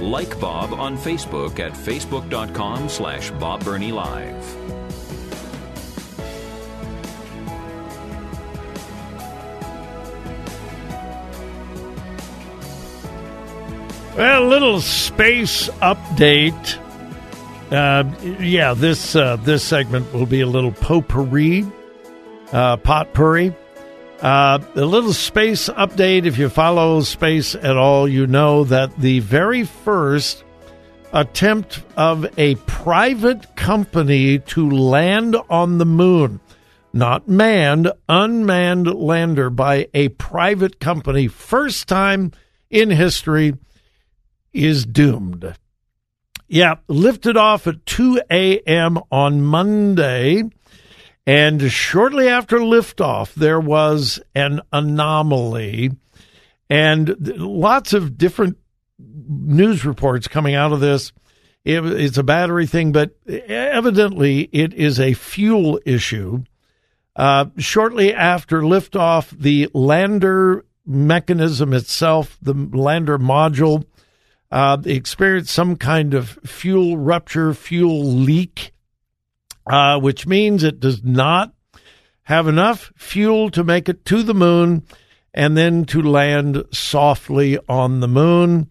Like Bob on Facebook at facebook.com slash Bob Burney Live. Well, a little space update. Uh, yeah, this uh, this segment will be a little potpourri, uh, potpourri. Uh, a little space update. If you follow space at all, you know that the very first attempt of a private company to land on the moon, not manned, unmanned lander by a private company, first time in history, is doomed. Yeah, lifted off at 2 a.m. on Monday and shortly after liftoff, there was an anomaly, and lots of different news reports coming out of this. It, it's a battery thing, but evidently it is a fuel issue. Uh, shortly after liftoff, the lander mechanism itself, the lander module, uh, experienced some kind of fuel rupture, fuel leak uh, which means it does not have enough fuel to make it to the moon and then to land softly on the moon.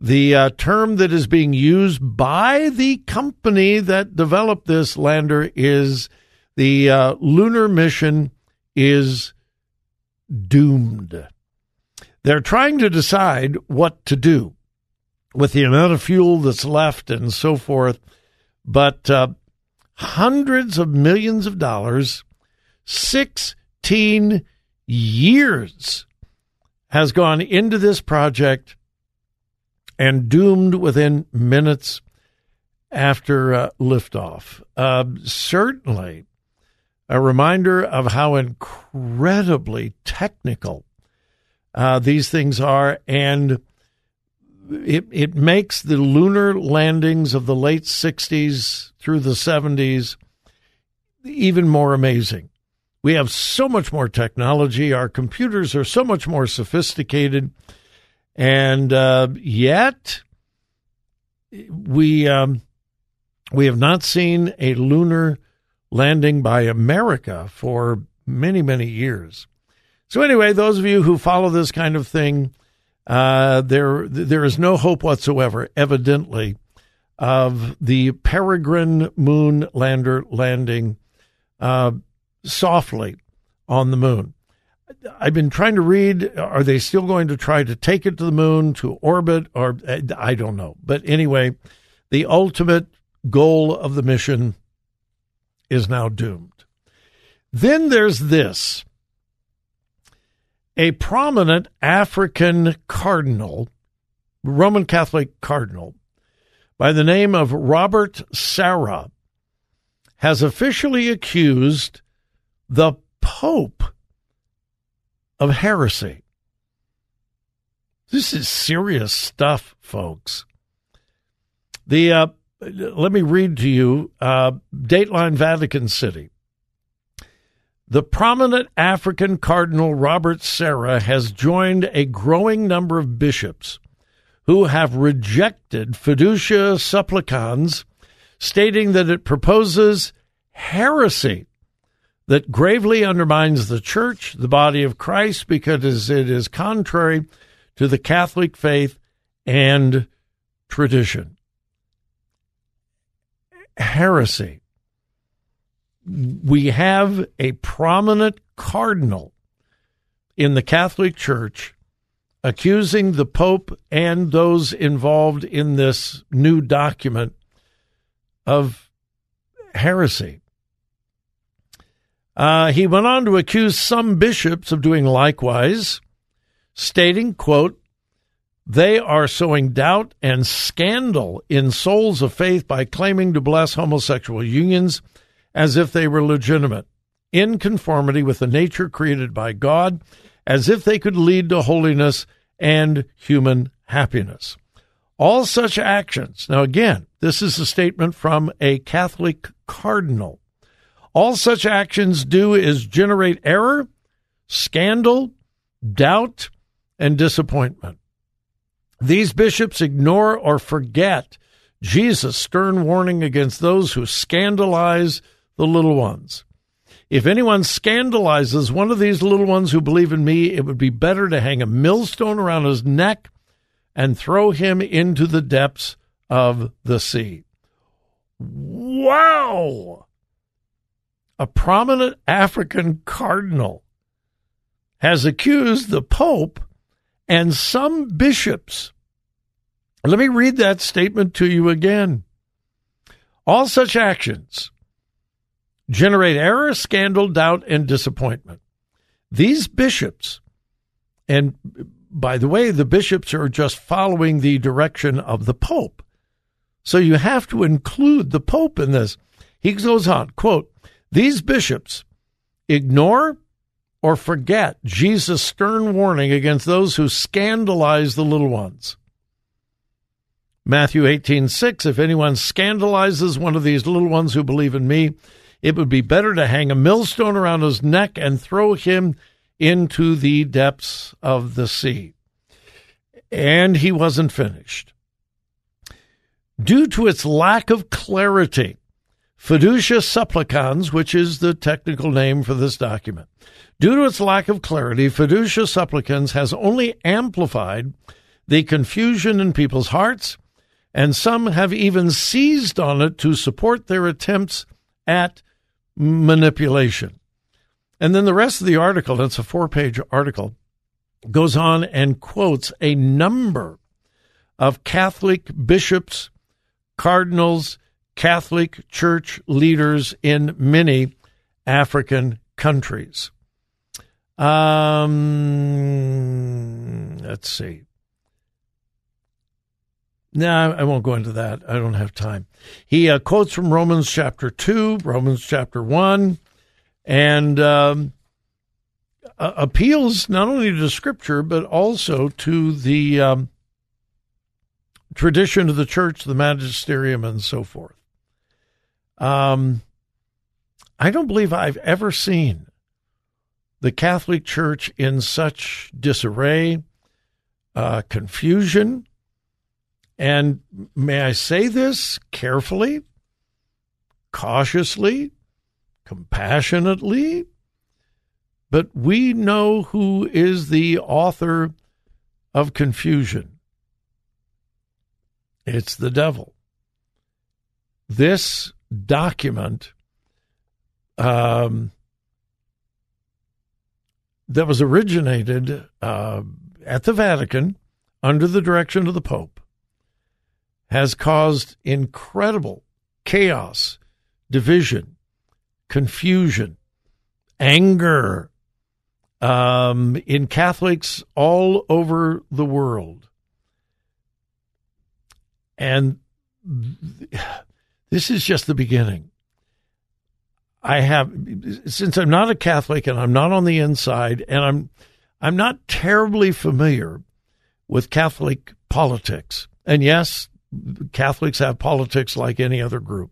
The uh, term that is being used by the company that developed this lander is the uh, lunar mission is doomed. They're trying to decide what to do with the amount of fuel that's left and so forth. But uh, hundreds of millions of dollars, 16 years has gone into this project and doomed within minutes after uh, liftoff. Uh, certainly a reminder of how incredibly technical uh, these things are and it, it makes the lunar landings of the late 60s through the 70s even more amazing. We have so much more technology. Our computers are so much more sophisticated. And uh, yet, we, um, we have not seen a lunar landing by America for many, many years. So, anyway, those of you who follow this kind of thing, uh, there, there is no hope whatsoever, evidently, of the Peregrine moon lander landing uh, softly on the moon. I've been trying to read. Are they still going to try to take it to the moon to orbit, or I don't know. But anyway, the ultimate goal of the mission is now doomed. Then there's this a prominent African cardinal, Roman Catholic cardinal, by the name of Robert Sarah, has officially accused the Pope of heresy. This is serious stuff, folks. The uh, let me read to you uh, Dateline Vatican City. The prominent African Cardinal Robert Sarah has joined a growing number of bishops who have rejected Fiducia Supplicans, stating that it proposes heresy that gravely undermines the church, the body of Christ, because it is contrary to the Catholic faith and tradition. Heresy we have a prominent cardinal in the Catholic Church accusing the Pope and those involved in this new document of heresy. Uh, he went on to accuse some bishops of doing likewise, stating, quote, they are sowing doubt and scandal in souls of faith by claiming to bless homosexual unions as if they were legitimate, in conformity with the nature created by God, as if they could lead to holiness and human happiness. All such actions, now again, this is a statement from a Catholic cardinal. All such actions do is generate error, scandal, doubt, and disappointment. These bishops ignore or forget Jesus' stern warning against those who scandalize the little ones. If anyone scandalizes one of these little ones who believe in me, it would be better to hang a millstone around his neck and throw him into the depths of the sea. Wow! A prominent African cardinal has accused the Pope and some bishops. Let me read that statement to you again. All such actions generate error, scandal, doubt, and disappointment. These bishops, and by the way, the bishops are just following the direction of the Pope. So you have to include the Pope in this. He goes on, quote, these bishops ignore or forget Jesus' stern warning against those who scandalize the little ones. Matthew 18:6 If anyone scandalizes one of these little ones who believe in me, it would be better to hang a millstone around his neck and throw him into the depths of the sea. And he wasn't finished. Due to its lack of clarity, Fiducia Supplicans, which is the technical name for this document, due to its lack of clarity, Fiducia Supplicans has only amplified the confusion in people's hearts, and some have even seized on it to support their attempts at manipulation. And then the rest of the article, it's a four page article, goes on and quotes a number of Catholic bishops, cardinals, Catholic church leaders in many African countries. Um, let's see. No, I won't go into that. I don't have time. He uh, quotes from Romans chapter 2, Romans chapter 1, and um, uh, appeals not only to Scripture, but also to the um, tradition of the church, the magisterium, and so forth. Um, I don't believe I've ever seen the Catholic Church in such disarray, uh, confusion, and may I say this carefully, cautiously, compassionately, but we know who is the author of confusion. It's the devil. This document um, that was originated uh, at the Vatican under the direction of the Pope has caused incredible chaos, division, confusion, anger um, in Catholics all over the world. And this is just the beginning. I have since I'm not a Catholic and I'm not on the inside and I'm I'm not terribly familiar with Catholic politics. And yes, Catholics have politics like any other group.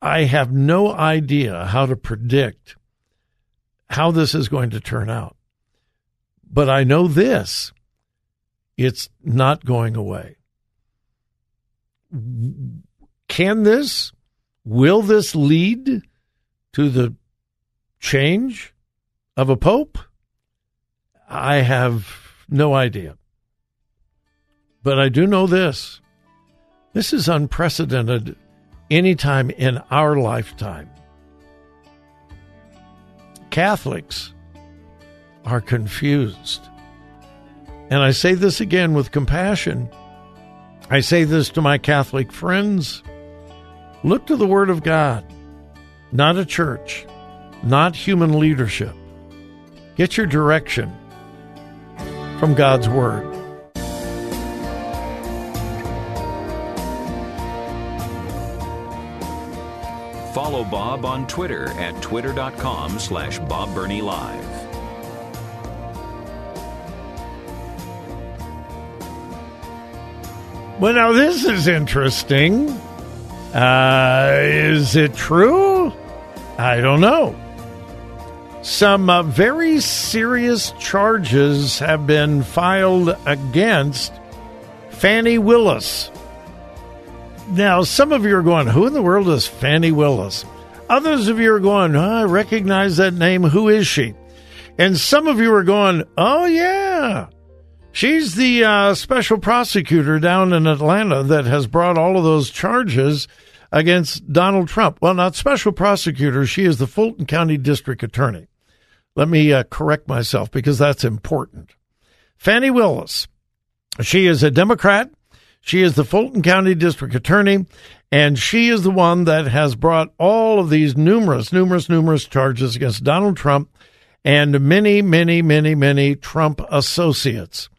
I have no idea how to predict how this is going to turn out. But I know this it's not going away. Can this Will this lead to the change of a pope? I have no idea. But I do know this this is unprecedented anytime in our lifetime. Catholics are confused. And I say this again with compassion. I say this to my Catholic friends Look to the Word of God, not a church. not human leadership. Get your direction from God's Word. Follow Bob on Twitter at twitter.com slash Bob Live. Well, now this is interesting. Uh, is it true? I don't know. Some uh, very serious charges have been filed against Fani Willis. Now, some of you are going, Who in the world is Fani Willis? Others of you are going, oh, I recognize that name. Who is she? And some of you are going, Oh, yeah. She's the uh, special prosecutor down in Atlanta that has brought all of those charges against Donald Trump. Well, not special prosecutor. She is the Fulton County District Attorney. Let me uh, correct myself because that's important. Fani Willis. She is a Democrat. She is the Fulton County District Attorney, and she is the one that has brought all of these numerous, numerous, numerous charges against Donald Trump and many, many, many, many Trump associates.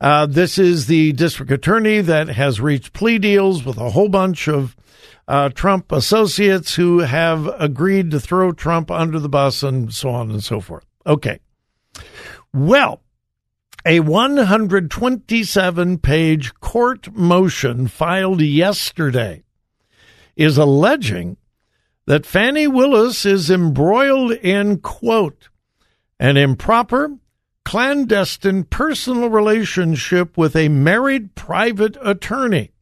Uh, this is the district attorney that has reached plea deals with a whole bunch of uh, Trump associates who have agreed to throw Trump under the bus and so on and so forth. Okay. Well, a 127 page court motion filed yesterday is alleging that Fani Willis is embroiled in, quote, an improper, clandestine personal relationship with a married private attorney.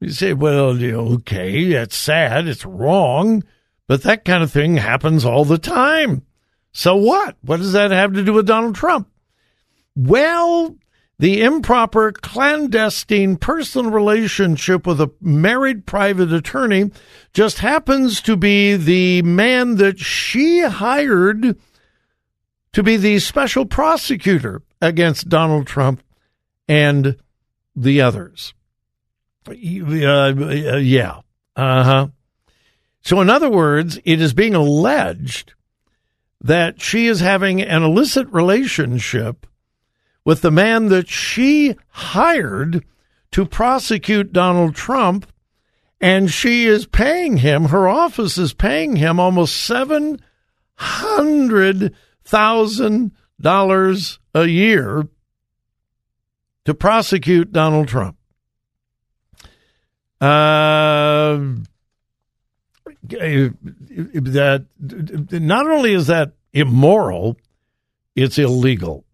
You say, well, okay, that's sad, it's wrong, but that kind of thing happens all the time. So what? What does that have to do with Donald Trump? Well, the improper, clandestine personal relationship with a married private attorney just happens to be the man that she hired to be the special prosecutor against Donald Trump and the others. Uh, yeah. Uh huh. So, in other words, it is being alleged that she is having an illicit relationship with the man that she hired to prosecute Donald Trump, and she is paying him, her office is paying him almost seven hundred thousand dollars a year to prosecute Donald Trump. Uh, that not only is that immoral, it's illegal.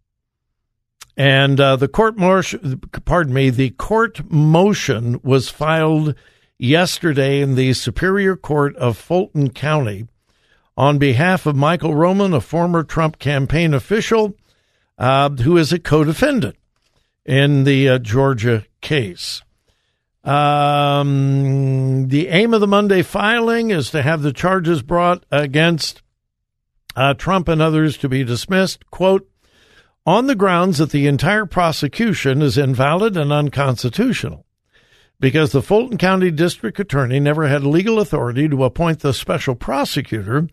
And uh, the court motion, pardon me, the court motion was filed yesterday in the Superior Court of Fulton County on behalf of Michael Roman, a former Trump campaign official uh, who is a co-defendant in the uh, Georgia case. Um, the aim of the Monday filing is to have the charges brought against uh, Trump and others to be dismissed. Quote, on the grounds that the entire prosecution is invalid and unconstitutional because the Fulton County District Attorney never had legal authority to appoint the special prosecutor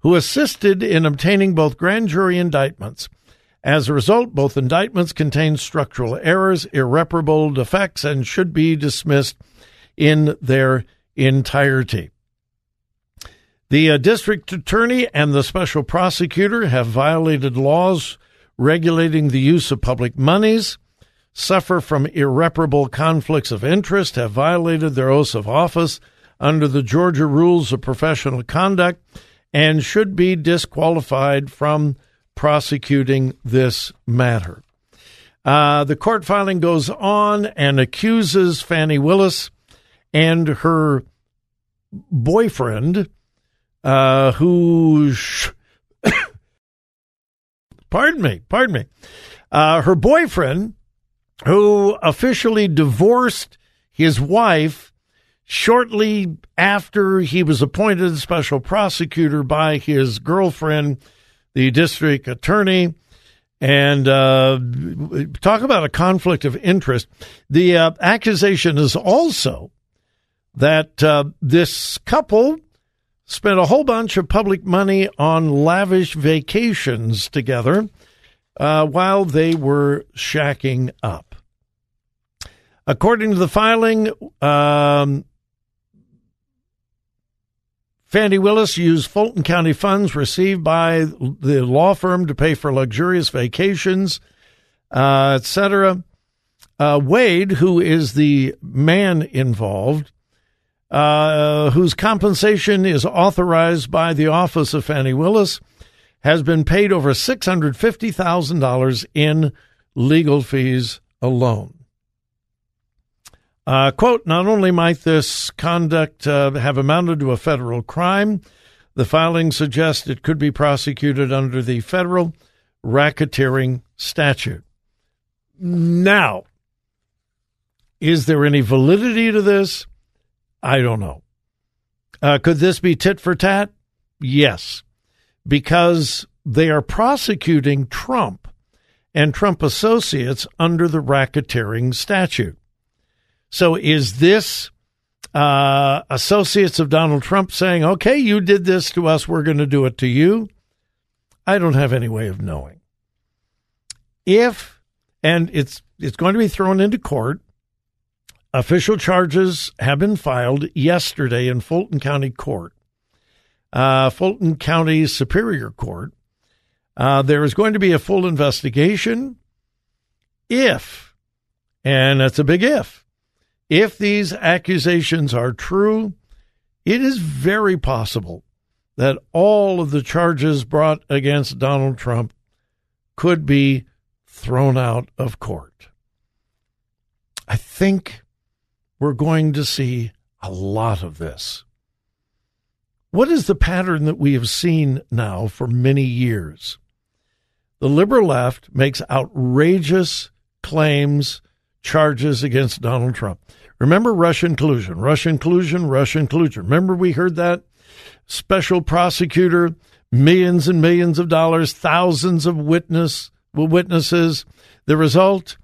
who assisted in obtaining both grand jury indictments. As a result, both indictments contain structural errors, irreparable defects, and should be dismissed in their entirety. The uh, district attorney and the special prosecutor have violated laws regulating the use of public monies, suffer from irreparable conflicts of interest, have violated their oaths of office under the Georgia rules of professional conduct, and should be disqualified from prosecuting this matter. Uh, the court filing goes on and accuses Fani Willis and her boyfriend, uh, who pardon me, pardon me. Uh, her boyfriend, who officially divorced his wife shortly after he was appointed special prosecutor by his girlfriend, the district attorney. And uh, talk about a conflict of interest. The uh, accusation is also that uh, this couple spent a whole bunch of public money on lavish vacations together uh, while they were shacking up. According to the filing, um, Fani Willis used Fulton County funds received by the law firm to pay for luxurious vacations, uh, etc. Uh, Wade, who is the man involved, uh, whose compensation is authorized by the office of Fani Willis, has been paid over $650,000 in legal fees alone. Uh, quote, not only might this conduct uh, have amounted to a federal crime, the filing suggests it could be prosecuted under the federal racketeering statute. Now, is there any validity to this? I don't know. Uh, could this be tit for tat? Yes, because they are prosecuting Trump and Trump associates under the racketeering statute. So is this uh, associates of Donald Trump saying, okay, you did this to us, we're going to do it to you? I don't have any way of knowing. If, and it's, it's going to be thrown into court, official charges have been filed yesterday in Fulton County Court, uh, Fulton County Superior Court. Uh, there is going to be a full investigation if, and that's a big if, if these accusations are true, it is very possible that all of the charges brought against Donald Trump could be thrown out of court. I think we're going to see a lot of this. What is the pattern that we have seen now for many years? The liberal left makes outrageous claims charges against Donald Trump. Remember Russian collusion, Russian collusion, Russian collusion. Remember we heard that? Special prosecutor, millions and millions of dollars, thousands of witness witnesses. The result,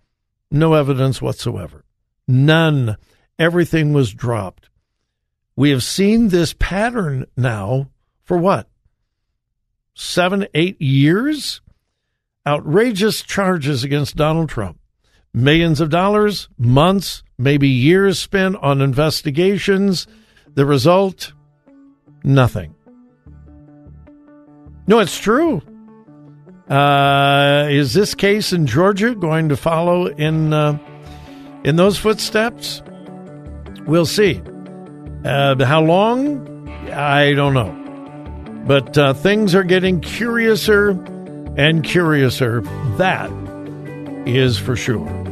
no evidence whatsoever. None. Everything was dropped. We have seen this pattern now for what? Seven, eight years? Outrageous charges against Donald Trump millions of dollars, months, maybe years spent on investigations. The result nothing. No, it's true. Uh, is this case in Georgia going to follow in uh, in those footsteps? We'll see. Uh, how long? I don't know. But uh, things are getting curiouser and curiouser. That is for sure.